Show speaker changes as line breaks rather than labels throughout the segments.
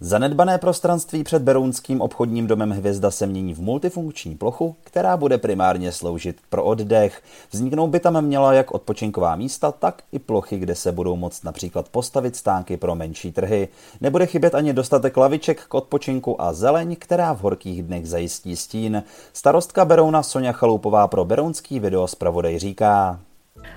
Zanedbané prostranství před Berounským obchodním domem Hvězda se mění v multifunkční plochu, která bude primárně sloužit pro oddech. Vzniknout by tam měla jak odpočinková místa, tak i plochy, kde se budou moct například postavit stánky pro menší trhy. Nebude chybět ani dostatek laviček k odpočinku a zeleň, která v horkých dnech zajistí stín. Starostka Berouna Sonja Chaloupová pro Berounský video zpravodaj říká.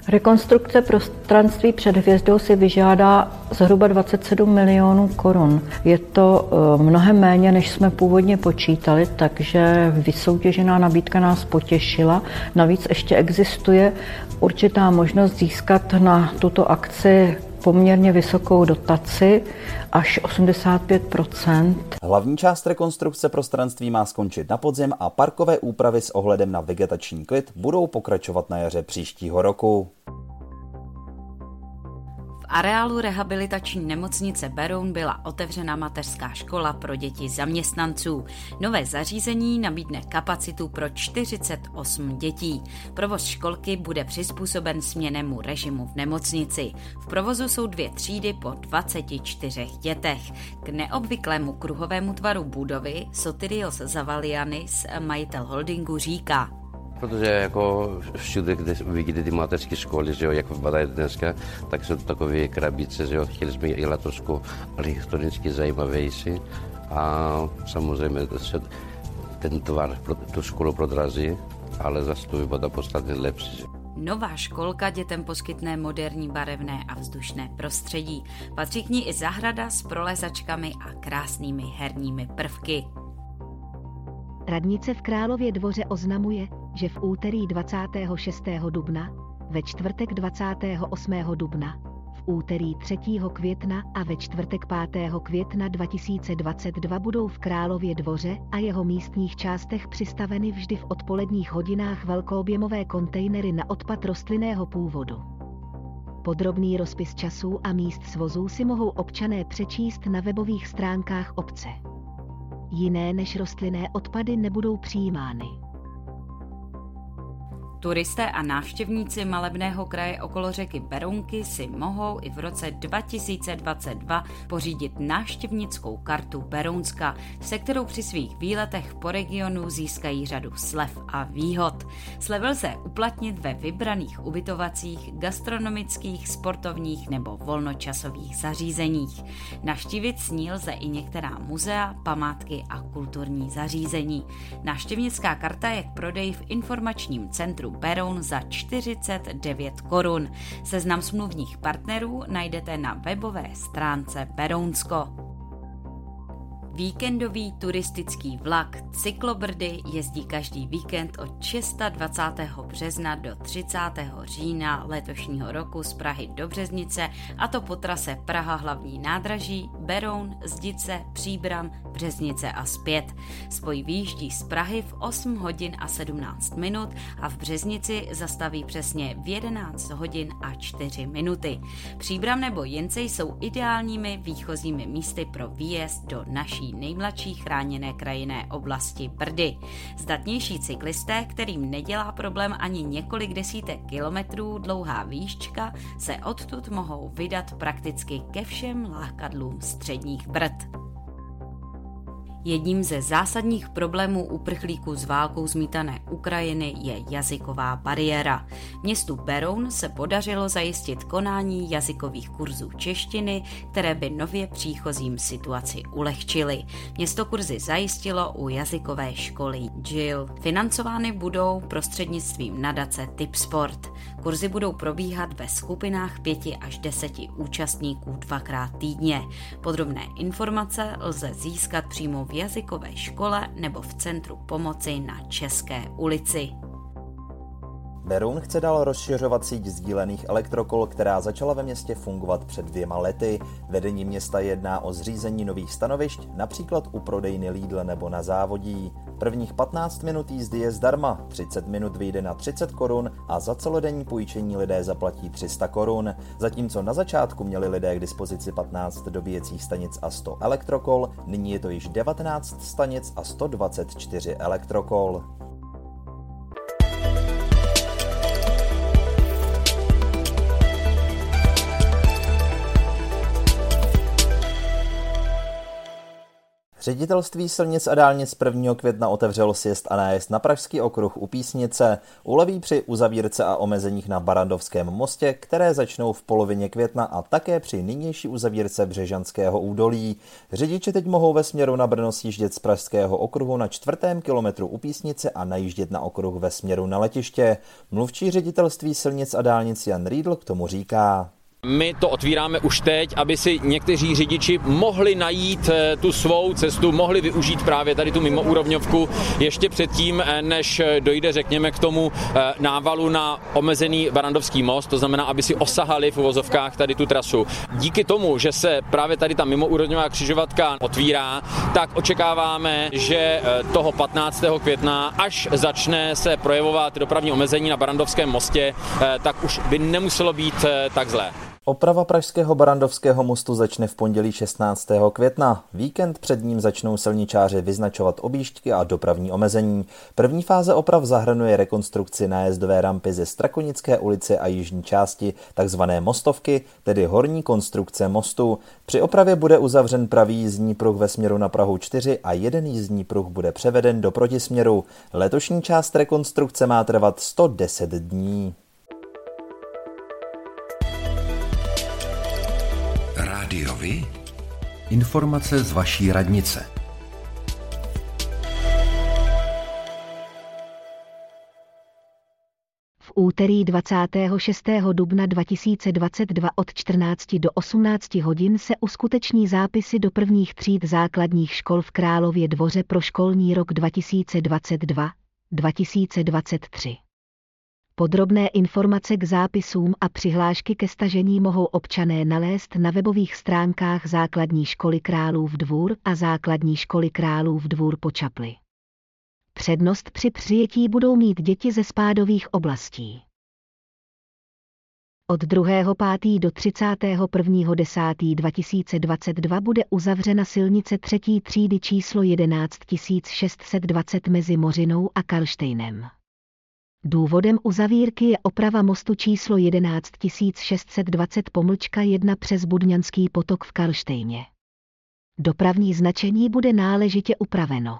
Rekonstrukce prostranství před hvězdou si vyžádá zhruba 27 milionů korun. Je to eh, mnohem méně, než jsme původně počítali, takže vysoutěžená nabídka nás potěšila. Navíc ještě existuje určitá možnost získat na tuto akci poměrně vysokou dotaci, až 85%
Hlavní část rekonstrukce prostranství má skončit na podzim a parkové úpravy s ohledem na vegetační klid budou pokračovat na jaře příštího roku
areálu rehabilitační nemocnice Beroun byla otevřena mateřská škola pro děti zaměstnanců. Nové zařízení nabídne kapacitu pro 48 dětí. Provoz školky bude přizpůsoben směnému režimu v nemocnici. V provozu jsou dvě třídy po 24 dětech. K neobvyklému kruhovému tvaru budovy Sotirios Zavalianis, majitel holdingu, říká –
Protože jako všude, kde vidíte ty mateřské školy, že jo, jak vypadají dneska, tak jsou to takové krabice, že jo, chtěli jsme i trošku elektronicky zajímavější a samozřejmě se ten tvar pro tu školu prodrazí, ale zase to vypadá podstatně lepší.
Nová školka dětem poskytne moderní barevné a vzdušné prostředí. Patří k ní i zahrada s prolezačkami a krásnými herními prvky.
Radnice v Králově dvoře oznamuje, že v úterý 26. dubna, ve čtvrtek 28. dubna, v úterý 3. května a ve čtvrtek 5. května 2022 budou v Králově dvoře a jeho místních částech přistaveny vždy v odpoledních hodinách velkoobjemové kontejnery na odpad rostlinného původu. Podrobný rozpis časů a míst svozů si mohou občané přečíst na webových stránkách obce. Jiné než rostlinné odpady nebudou přijímány.
Turisté a návštěvníci malebného kraje okolo řeky Berounky si mohou i v roce 2022 pořídit návštěvnickou kartu Berounska, se kterou při svých výletech po regionu získají řadu slev a výhod. Slevy lze uplatnit ve vybraných ubytovacích, gastronomických, sportovních nebo volnočasových zařízeních. Navštívit s ní lze i některá muzea, památky a kulturní zařízení. Návštěvnická karta je k prodeji v informačním centru Beroun za 49 korun. Seznam smluvních partnerů najdete na webové stránce Berounsko. Víkendový turistický vlak Cyklobrdy jezdí každý víkend od 26. března do 30. října letošního roku z Prahy do Březnice a to po trase Praha hlavní nádraží, Beroun, Zdice, Příbram, Březnice a zpět. Spoj výjíždí z Prahy v 8 hodin a 17 minut a v Březnici zastaví přesně v 11 hodin a 4 minuty. Příbram nebo Jence jsou ideálními výchozími místy pro výjezd do naší nejmladší chráněné krajinné oblasti Brdy. Zdatnější cyklisté, kterým nedělá problém ani několik desítek kilometrů dlouhá výščka, se odtud mohou vydat prakticky ke všem lákadlům středních Brd. Jedním ze zásadních problémů uprchlíků z válkou zmítané Ukrajiny je jazyková bariéra. Městu Beroun se podařilo zajistit konání jazykových kurzů češtiny, které by nově příchozím situaci ulehčily. Město kurzy zajistilo u jazykové školy Jill. Financovány budou prostřednictvím nadace Tipsport. Kurzy budou probíhat ve skupinách pěti až deseti účastníků dvakrát týdně. Podrobné informace lze získat přímo v jazykové škole nebo v Centru pomoci na České ulici.
Beroun chce dál rozšiřovat síť sdílených elektrokol, která začala ve městě fungovat před dvěma lety. Vedení města jedná o zřízení nových stanovišť, například u prodejny Lidl nebo na závodí. Prvních 15 minut jízdy je zdarma, 30 minut vyjde na 30 korun a za celodenní půjčení lidé zaplatí 300 korun. Zatímco na začátku měli lidé k dispozici 15 dobíjecích stanic a 100 elektrokol, nyní je to již 19 stanic a 124 elektrokol. Ředitelství silnic a dálnic 1. května otevřelo sjezd a nájezd na Pražský okruh u Písnice. Uleví při uzavírce a omezeních na Barandovském mostě, které začnou v polovině května a také při nynější uzavírce Břežanského údolí. Řidiči teď mohou ve směru na Brno sjíždět z Pražského okruhu na čtvrtém kilometru u Písnice a najíždět na okruh ve směru na letiště. Mluvčí ředitelství silnic a dálnic Jan Riedl k tomu říká.
My to otvíráme už teď, aby si někteří řidiči mohli najít eh, tu svou cestu, mohli využít právě tady tu mimoúrovňovku ještě předtím, eh, než eh, dojde, řekněme, k tomu návalu na omezený Barandovský most, to znamená, aby si osahali v uvozovkách tady tu trasu. Díky tomu, že se právě tady ta mimoúrovňová křižovatka otvírá, tak očekáváme, že toho 15. května, až začne se projevovat dopravní omezení na Barandovském mostě, tak už by nemuselo být tak zlé.
Oprava pražského Barandovského mostu začne v pondělí 16. května. Víkend před ním začnou silničáři vyznačovat objížďky a dopravní omezení. První fáze oprav zahrnuje rekonstrukci nájezdové rampy ze Strakonické ulice a jižní části, takzvané mostovky, tedy horní konstrukce mostu. Při opravě bude uzavřen pravý jízdní pruh ve směru na Prahu 4 a jeden jízdní pruh bude převeden do protisměru. Letošní část rekonstrukce má trvat 110 dní.
Rádiovi? Informace z vaší radnice.
V úterý 26. dubna 2022 od 14 do 18 hodin se uskuteční zápisy do prvních tříd základních škol v Králově dvoře pro školní rok 2022-2023. Podrobné informace k zápisům a přihlášky ke stažení mohou občané nalézt na webových stránkách Základní školy Králův dvůr a Základní školy Králův dvůr po Čapli. Přednost při přijetí budou mít děti ze spádových oblastí. Od 2.5. do 31.10.2022 bude uzavřena silnice třetí třídy číslo 11620 mezi Mořinou a Karlštejnem. Důvodem uzavírky je oprava mostu číslo 11620 pomlčka 1 přes Budňanský potok v Karlštejně. Dopravní značení bude náležitě upraveno.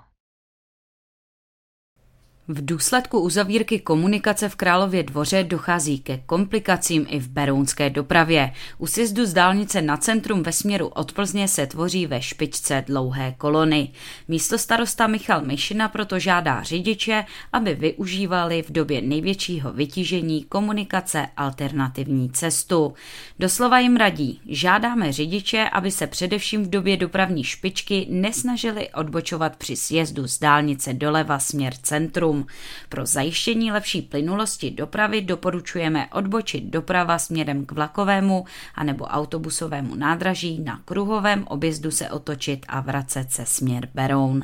V důsledku uzavírky komunikace v Králově dvoře dochází ke komplikacím i v berounské dopravě. U sjezdu z dálnice na centrum ve směru od Plzně se tvoří ve špičce dlouhé kolony. Místo starosta Michal Myšina proto žádá řidiče, aby využívali v době největšího vytížení komunikace alternativní cestu. Doslova jim radí, žádáme řidiče, aby se především v době dopravní špičky nesnažili odbočovat při sjezdu z dálnice doleva směr centrum. Pro zajištění lepší plynulosti dopravy doporučujeme odbočit doprava směrem k vlakovému anebo autobusovému nádraží na kruhovém objezdu se otočit a vracet se směr Beroun.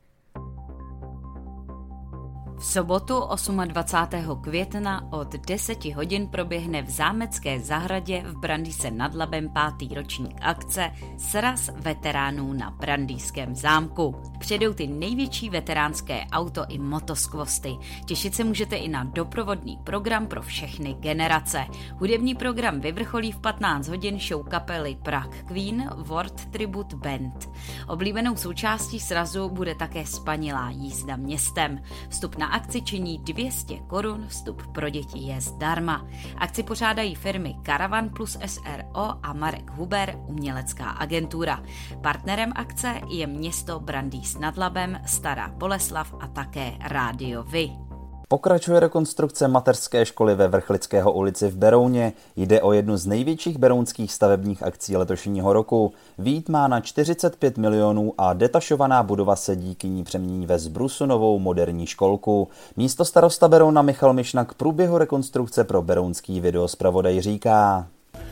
V sobotu 28. května od 10 hodin proběhne v Zámecké zahradě v Brandýse nad Labem pátý ročník akce Sraz veteránů na Brandýském zámku. Přijedou ty největší veteránské auto i motoskvosty. Těšit se můžete i na doprovodný program pro všechny generace. Hudební program vyvrcholí v 15 hodin show kapely Prague Queen World Tribute Band. Oblíbenou součástí srazu bude také spanilá jízda městem. Vstup na akci činí 200 korun, vstup pro děti je zdarma. Akci pořádají firmy Caravan plus SRO a Marek Huber, umělecká agentura. Partnerem akce je město Brandýs nad Labem, Stará Boleslav a také Rádio Vy.
Pokračuje rekonstrukce mateřské školy ve Vrchlického ulici v Berouně. Jde o jednu z největších berounských stavebních akcí letošního roku. Vít má na 45 milionů a detašovaná budova se díky ní přemění ve zbrusu novou moderní školku. Místo starosta Berouna Michal Mišna k průběhu rekonstrukce pro berounský videospravodaj říká.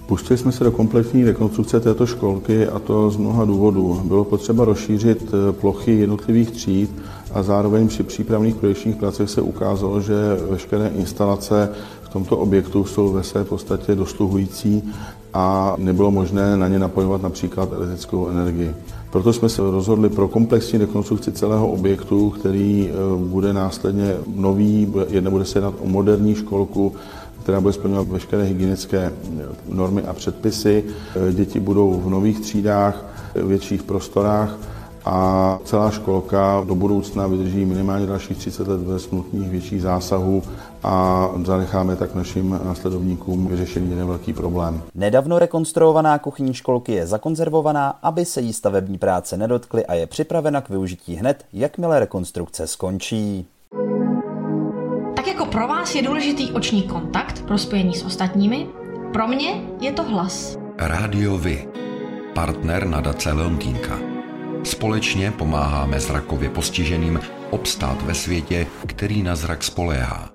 Pustili jsme se do kompletní rekonstrukce této školky a to z mnoha důvodů. Bylo potřeba rozšířit plochy jednotlivých tříd a zároveň při přípravných projekčních pracech se ukázalo, že veškeré instalace v tomto objektu jsou ve své podstatě dosluhující a nebylo možné na ně napojovat například elektrickou energii. Proto jsme se rozhodli pro komplexní rekonstrukci celého objektu, který eh, bude následně nový, bude se jednat o moderní školku, která bude splňovat veškeré hygienické eh, normy a předpisy. Eh, děti budou v nových třídách, větších prostorách a celá školka do budoucna vydrží minimálně dalších 30 let bez nutných větších zásahů a zanecháme tak našim následovníkům vyřešený jeden velký problém.
Nedávno rekonstruovaná kuchyní školky je zakonzervovaná, aby se jí stavební práce nedotkly a je připravena k využití hned, jakmile rekonstrukce skončí.
Tak jako pro vás je důležitý oční kontakt pro spojení s ostatními, pro mě je to hlas.
Rádio Vy, partner nadace Leontýnka. Společně pomáháme zrakově postiženým obstát ve světě, který na zrak spoléhá.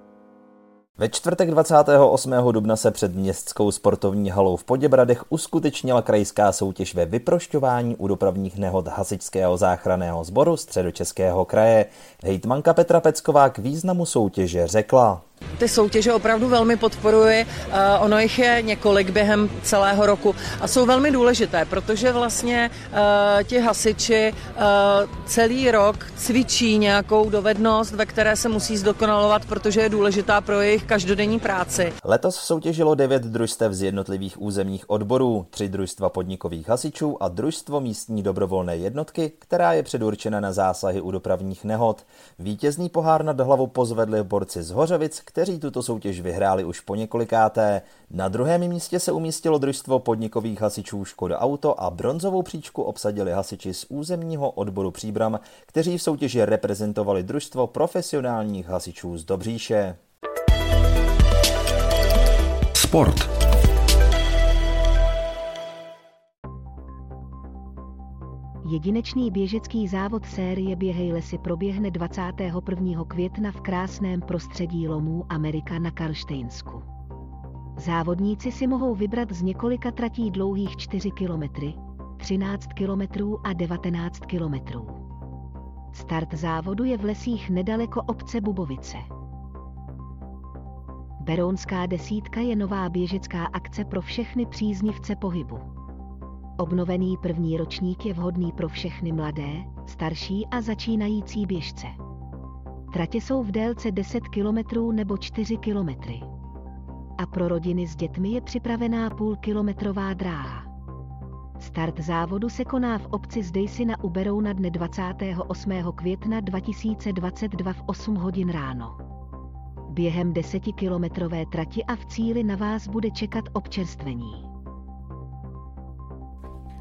Ve čtvrtek 28. dubna se před městskou sportovní halou v Poděbradech uskutečnila krajská soutěž ve vyprošťování u dopravních nehod Hasičského záchranného sboru středočeského kraje. Hejtmanka Petra Pecková k významu soutěže řekla.
Ty soutěže opravdu velmi podporuji, eh, ono jich je několik během celého roku a jsou velmi důležité, protože vlastně uh, ti hasiči uh, celý rok cvičí nějakou dovednost, ve které se musí zdokonalovat, protože je důležitá pro jejich každodenní práci.
Letos soutěžilo devět družstev z jednotlivých územních odborů, tři družstva podnikových hasičů a družstvo místní dobrovolné jednotky, která je předurčena na zásahy u dopravních nehod. Vítězný pohár nad hlavu pozvedli borci z Hořovic, kteří tuto soutěž vyhráli už po několikáté. Na druhém místě se umístilo družstvo podnikových hasičů Škoda Auto a bronzovou příčku obsadili hasiči z územního odboru Příbram, kteří v soutěži reprezentovali družstvo profesionálních hasičů z Dobříše.
Sport.
Jedinečný běžecký závod série Běhej lesy proběhne 21. května v krásném prostředí lomů Amerika na Karlštejnsku. Závodníci si mohou vybrat z několika tratí dlouhých 4 km, 13 km a 19 km. Start závodu je v lesích nedaleko obce Bubovice. Berounská desítka je nová běžecká akce pro všechny příznivce pohybu. Obnovený první ročník je vhodný pro všechny mladé, starší a začínající běžce. Tratě jsou v délce 10 km nebo 4 km. A pro rodiny s dětmi je připravená půlkilometrová dráha. Start závodu se koná v obci Zdejsi na Uberou na dne 28. května 2022 v 8 hodin ráno. Během desetikilometrové trati a v cíli na vás bude čekat občerstvení.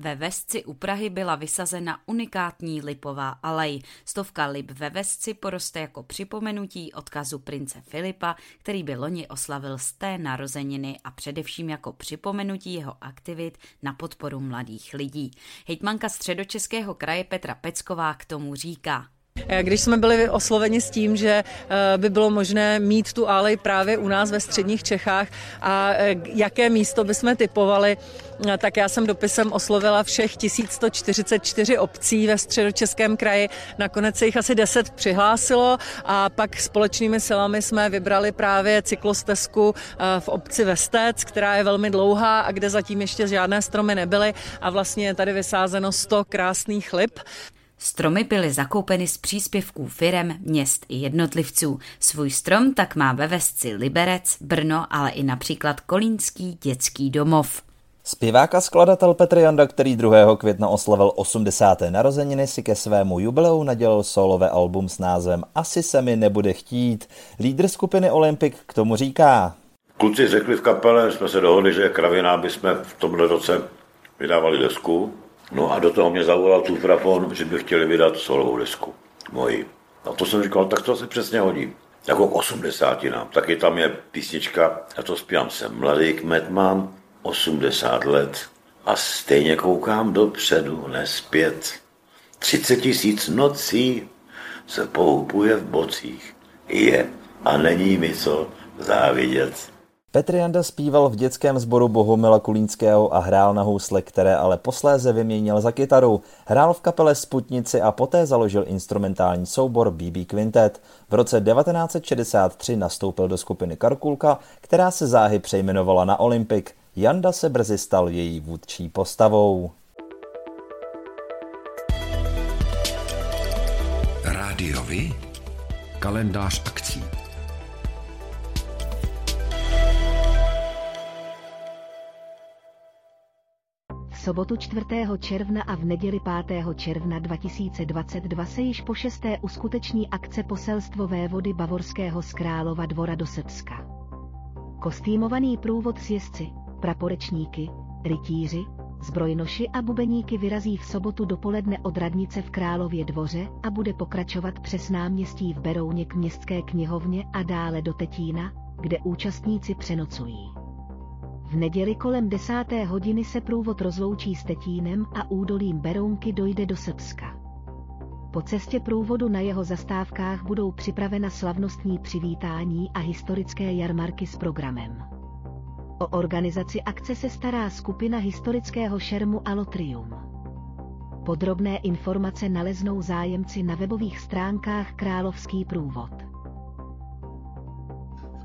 Ve Vesci u Prahy byla vysazena unikátní lipová alej. Stovka lip ve Vesci poroste jako připomenutí odkazu prince Filipa, který by loni oslavil z té narozeniny a především jako připomenutí jeho aktivit na podporu mladých lidí. Hejtmanka středočeského kraje Petra Pecková k tomu říká.
Když jsme byli osloveni s tím, že eh, by bylo možné mít tu alej právě u nás ve středních Čechách a eh, jaké místo bychom typovali, eh, tak já jsem dopisem oslovila všech 1144 obcí ve středočeském kraji. Nakonec se jich asi 10 přihlásilo a pak společnými silami jsme vybrali právě cyklostezku v obci Vestec, která je velmi dlouhá a kde zatím ještě žádné stromy nebyly a vlastně je tady vysázeno 100 krásných lip.
Stromy byly zakoupeny z příspěvků firem, měst i jednotlivců. Svůj strom tak má ve Vesci Liberec, Brno, ale i například Kolínský dětský domov.
Zpěvák a skladatel Petr Janda, který 2. května oslavil 80. narozeniny, si ke svému jubileu nadělal solové album s názvem Asi se mi nebude chtít. Lídr skupiny Olympic k tomu říká.
Kluci řekli v kapele, jsme se dohodli, že Kravina bychom v tomhle roce vydávali desku, No a do toho mě zavolal Tufrafon, že by chtěli vydat solovou desku. Moji. A to jsem říkal, tak to se přesně hodí. Jako k 80 nám. Taky tam je písnička, já to zpívám, jsem mladý kmet, mám 80 let a stejně koukám dopředu, nespět. 30 tisíc nocí se pohupuje v bocích. Je a není mi co závidět.
Petr Janda zpíval v dětském sboru Bohumila Kulínského a hrál na housle, které ale posléze vyměnil za kytaru. Hrál v kapele Sputnici a poté založil instrumentální soubor BB Quintet. V roce 1963 nastoupil do skupiny Karkulka, která se záhy přejmenovala na Olympic. Janda se brzy stal její vůdčí postavou.
Rádiovi? Kalendář akcí.
Sobotu 4. června a v neděli 5. června 2022 se již po šesté uskuteční akce poselstvo vévody Bavorského z Králova dvora do Srbska. Kostýmovaný průvod s jezdci, praporečníky, rytíři, zbrojnoši a bubeníky vyrazí v sobotu dopoledne od radnice v Králově dvoře a bude pokračovat přes náměstí v Berouně k městské knihovně a dále do Tetína, kde účastníci přenocují. V neděli kolem desáté hodiny se průvod rozloučí s Tetínem a údolím Berounky dojde do Srbska. Po cestě průvodu na jeho zastávkách budou připravena slavnostní přivítání a historické jarmarky s programem. O organizaci akce se stará skupina historického šermu Alotrium. Podrobné informace naleznou zájemci na webových stránkách Královský průvod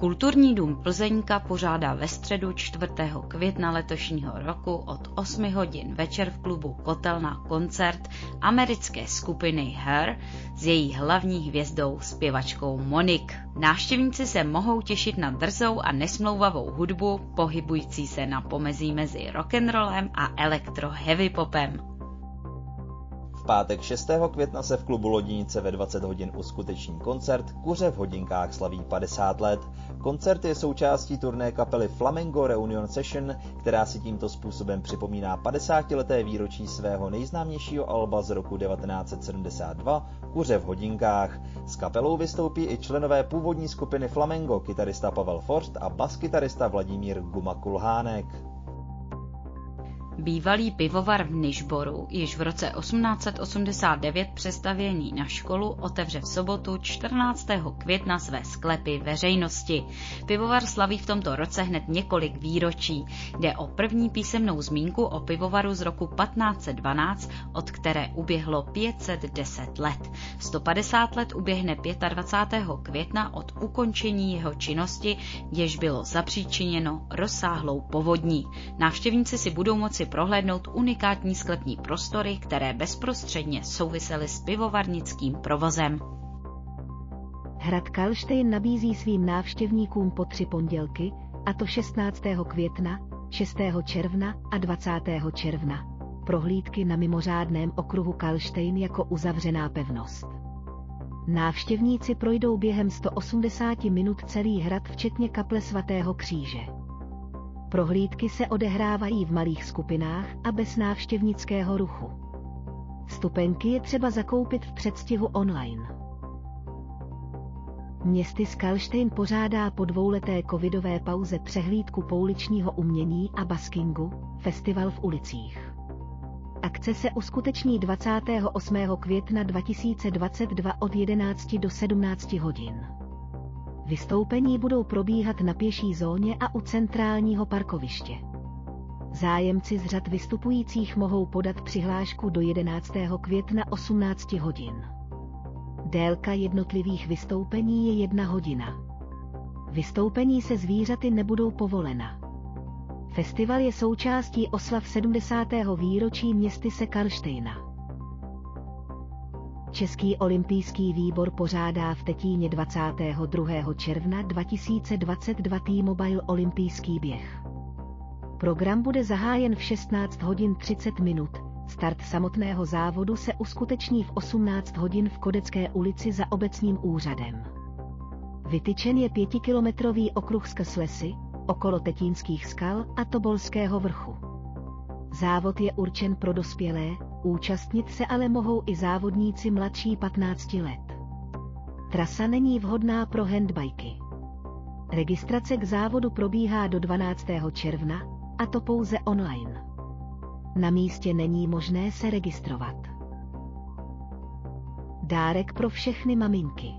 Kulturní dům Plzeňka pořádá ve středu 4. května letošního roku od 8 hodin večer v klubu Kotelna koncert americké skupiny Her s její hlavní hvězdou zpěvačkou Monik. Návštěvníci se mohou těšit na drzou a nesmlouvavou hudbu, pohybující se na pomezí mezi rock'n'rollem a elektro heavy popem
pátek 6. května se v klubu Lodinice ve 20 hodin uskuteční koncert Kuře v hodinkách slaví 50 let. Koncert je součástí turné kapely Flamengo Reunion Session, která si tímto způsobem připomíná 50-leté výročí svého nejznámějšího alba z roku 1972 Kuře v hodinkách. S kapelou vystoupí i členové původní skupiny Flamengo, kytarista Pavel Forst a baskytarista Vladimír Guma Kulhánek.
Bývalý pivovar v Nižboru již v roce 1889 přestavěný na školu otevře v sobotu 14. května své sklepy veřejnosti. Pivovar slaví v tomto roce hned několik výročí. Jde o první písemnou zmínku o pivovaru z roku 1512, od které uběhlo 510 let. 150 let uběhne 25. května od ukončení jeho činnosti, jež bylo zapříčiněno rozsáhlou povodní. Návštěvníci si budou moci prohlédnout unikátní sklepní prostory, které bezprostředně souvisely s pivovarnickým provozem.
Hrad Kalštejn nabízí svým návštěvníkům po tři pondělky, a to 16. května, 6. června a 20. června. Prohlídky na mimořádném okruhu Kalštejn jako uzavřená pevnost. Návštěvníci projdou během 180 minut celý hrad včetně kaple svatého kříže. Prohlídky se odehrávají v malých skupinách a bez návštěvnického ruchu. Stupenky je třeba zakoupit v předstihu online. Městy Skalštejn pořádá po dvouleté covidové pauze přehlídku pouličního umění a baskingu, festival v ulicích. Akce se uskuteční 28. května 2022 od 11 do 17 hodin. Vystoupení budou probíhat na pěší zóně a u centrálního parkoviště. Zájemci z řad vystupujících mohou podat přihlášku do 11. května 18 hodin. Délka jednotlivých vystoupení je jedna hodina. Vystoupení se zvířaty nebudou povolena. Festival je součástí oslav 70. výročí městy se Karlštejna. Český olympijský výbor pořádá v Tetíně 22. června 2022 T-Mobile olympijský běh. Program bude zahájen v 16 hodin 30 minut. Start samotného závodu se uskuteční v 18 hodin v Kodecké ulici za obecním úřadem. Vytyčen je pětikilometrový okruh skrz lesy, okolo Tetínských skal a Tobolského vrchu. Závod je určen pro dospělé, Účastnit se ale mohou i závodníci mladší 15 let. Trasa není vhodná pro handbajky. Registrace k závodu probíhá do 12. června, a to pouze online. Na místě není možné se registrovat. Dárek pro všechny maminky.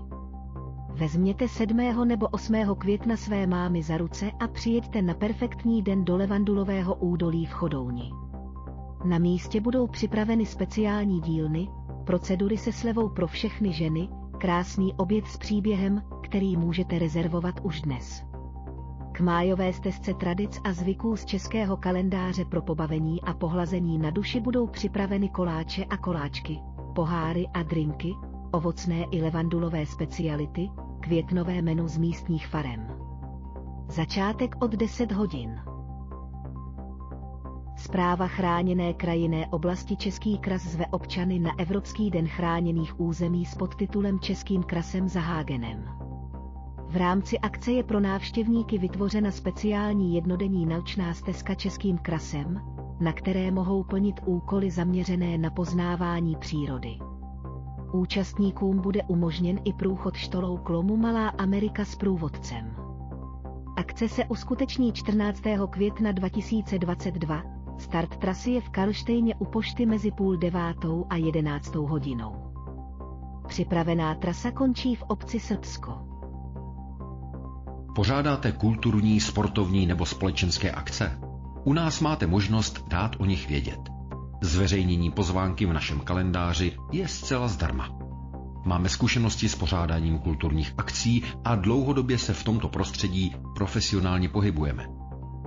Vezměte 7. nebo 8. května své mámy za ruce a přijeďte na perfektní den do Levandulového údolí v Chodouni. Na místě budou připraveny speciální dílny, procedury se slevou pro všechny ženy, krásný oběd s příběhem, který můžete rezervovat už dnes. K májové stezce tradic a zvyků z českého kalendáře pro pobavení a pohlazení na duši budou připraveny koláče a koláčky, poháry a drinky, ovocné i levandulové speciality, květnové menu z místních farem. Začátek od 10 hodin. Zpráva chráněné krajinné oblasti Český kras zve občany na Evropský den chráněných území s podtitulem Českým krasem za Hágenem. V rámci akce je pro návštěvníky vytvořena speciální jednodenní naučná stezka Českým krasem, na které mohou plnit úkoly zaměřené na poznávání přírody. Účastníkům bude umožněn i průchod štolou klomu Malá Amerika s průvodcem. Akce se uskuteční 14. května 2022 Start trasy je v Karlštejně u pošty mezi půl devátou a jedenáctou hodinou. Připravená trasa končí v obci Srbsko.
Pořádáte kulturní, sportovní nebo společenské akce? U nás máte možnost dát o nich vědět. Zveřejnění pozvánky v našem kalendáři je zcela zdarma. Máme zkušenosti s pořádáním kulturních akcí a dlouhodobě se v tomto prostředí profesionálně pohybujeme.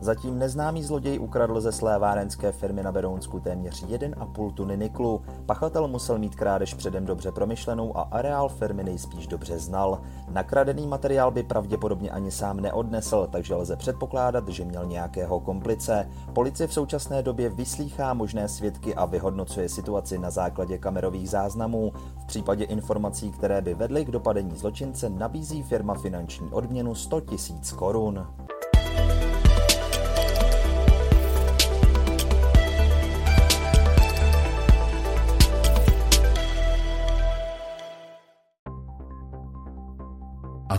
Zatím neznámý zloděj ukradl ze své várenské firmy na Berounsku téměř 1,5 tuny niklu. Pachatel musel mít krádež předem dobře promyšlenou a areál firmy nejspíš dobře znal. Nakradený materiál by pravděpodobně ani sám neodnesl, takže lze předpokládat, že měl nějakého komplice. Policie v současné době vyslýchá možné svědky a vyhodnocuje situaci na základě kamerových záznamů. V případě informací, které by vedly k dopadení zločince, nabízí firma finanční odměnu 100 000 korun.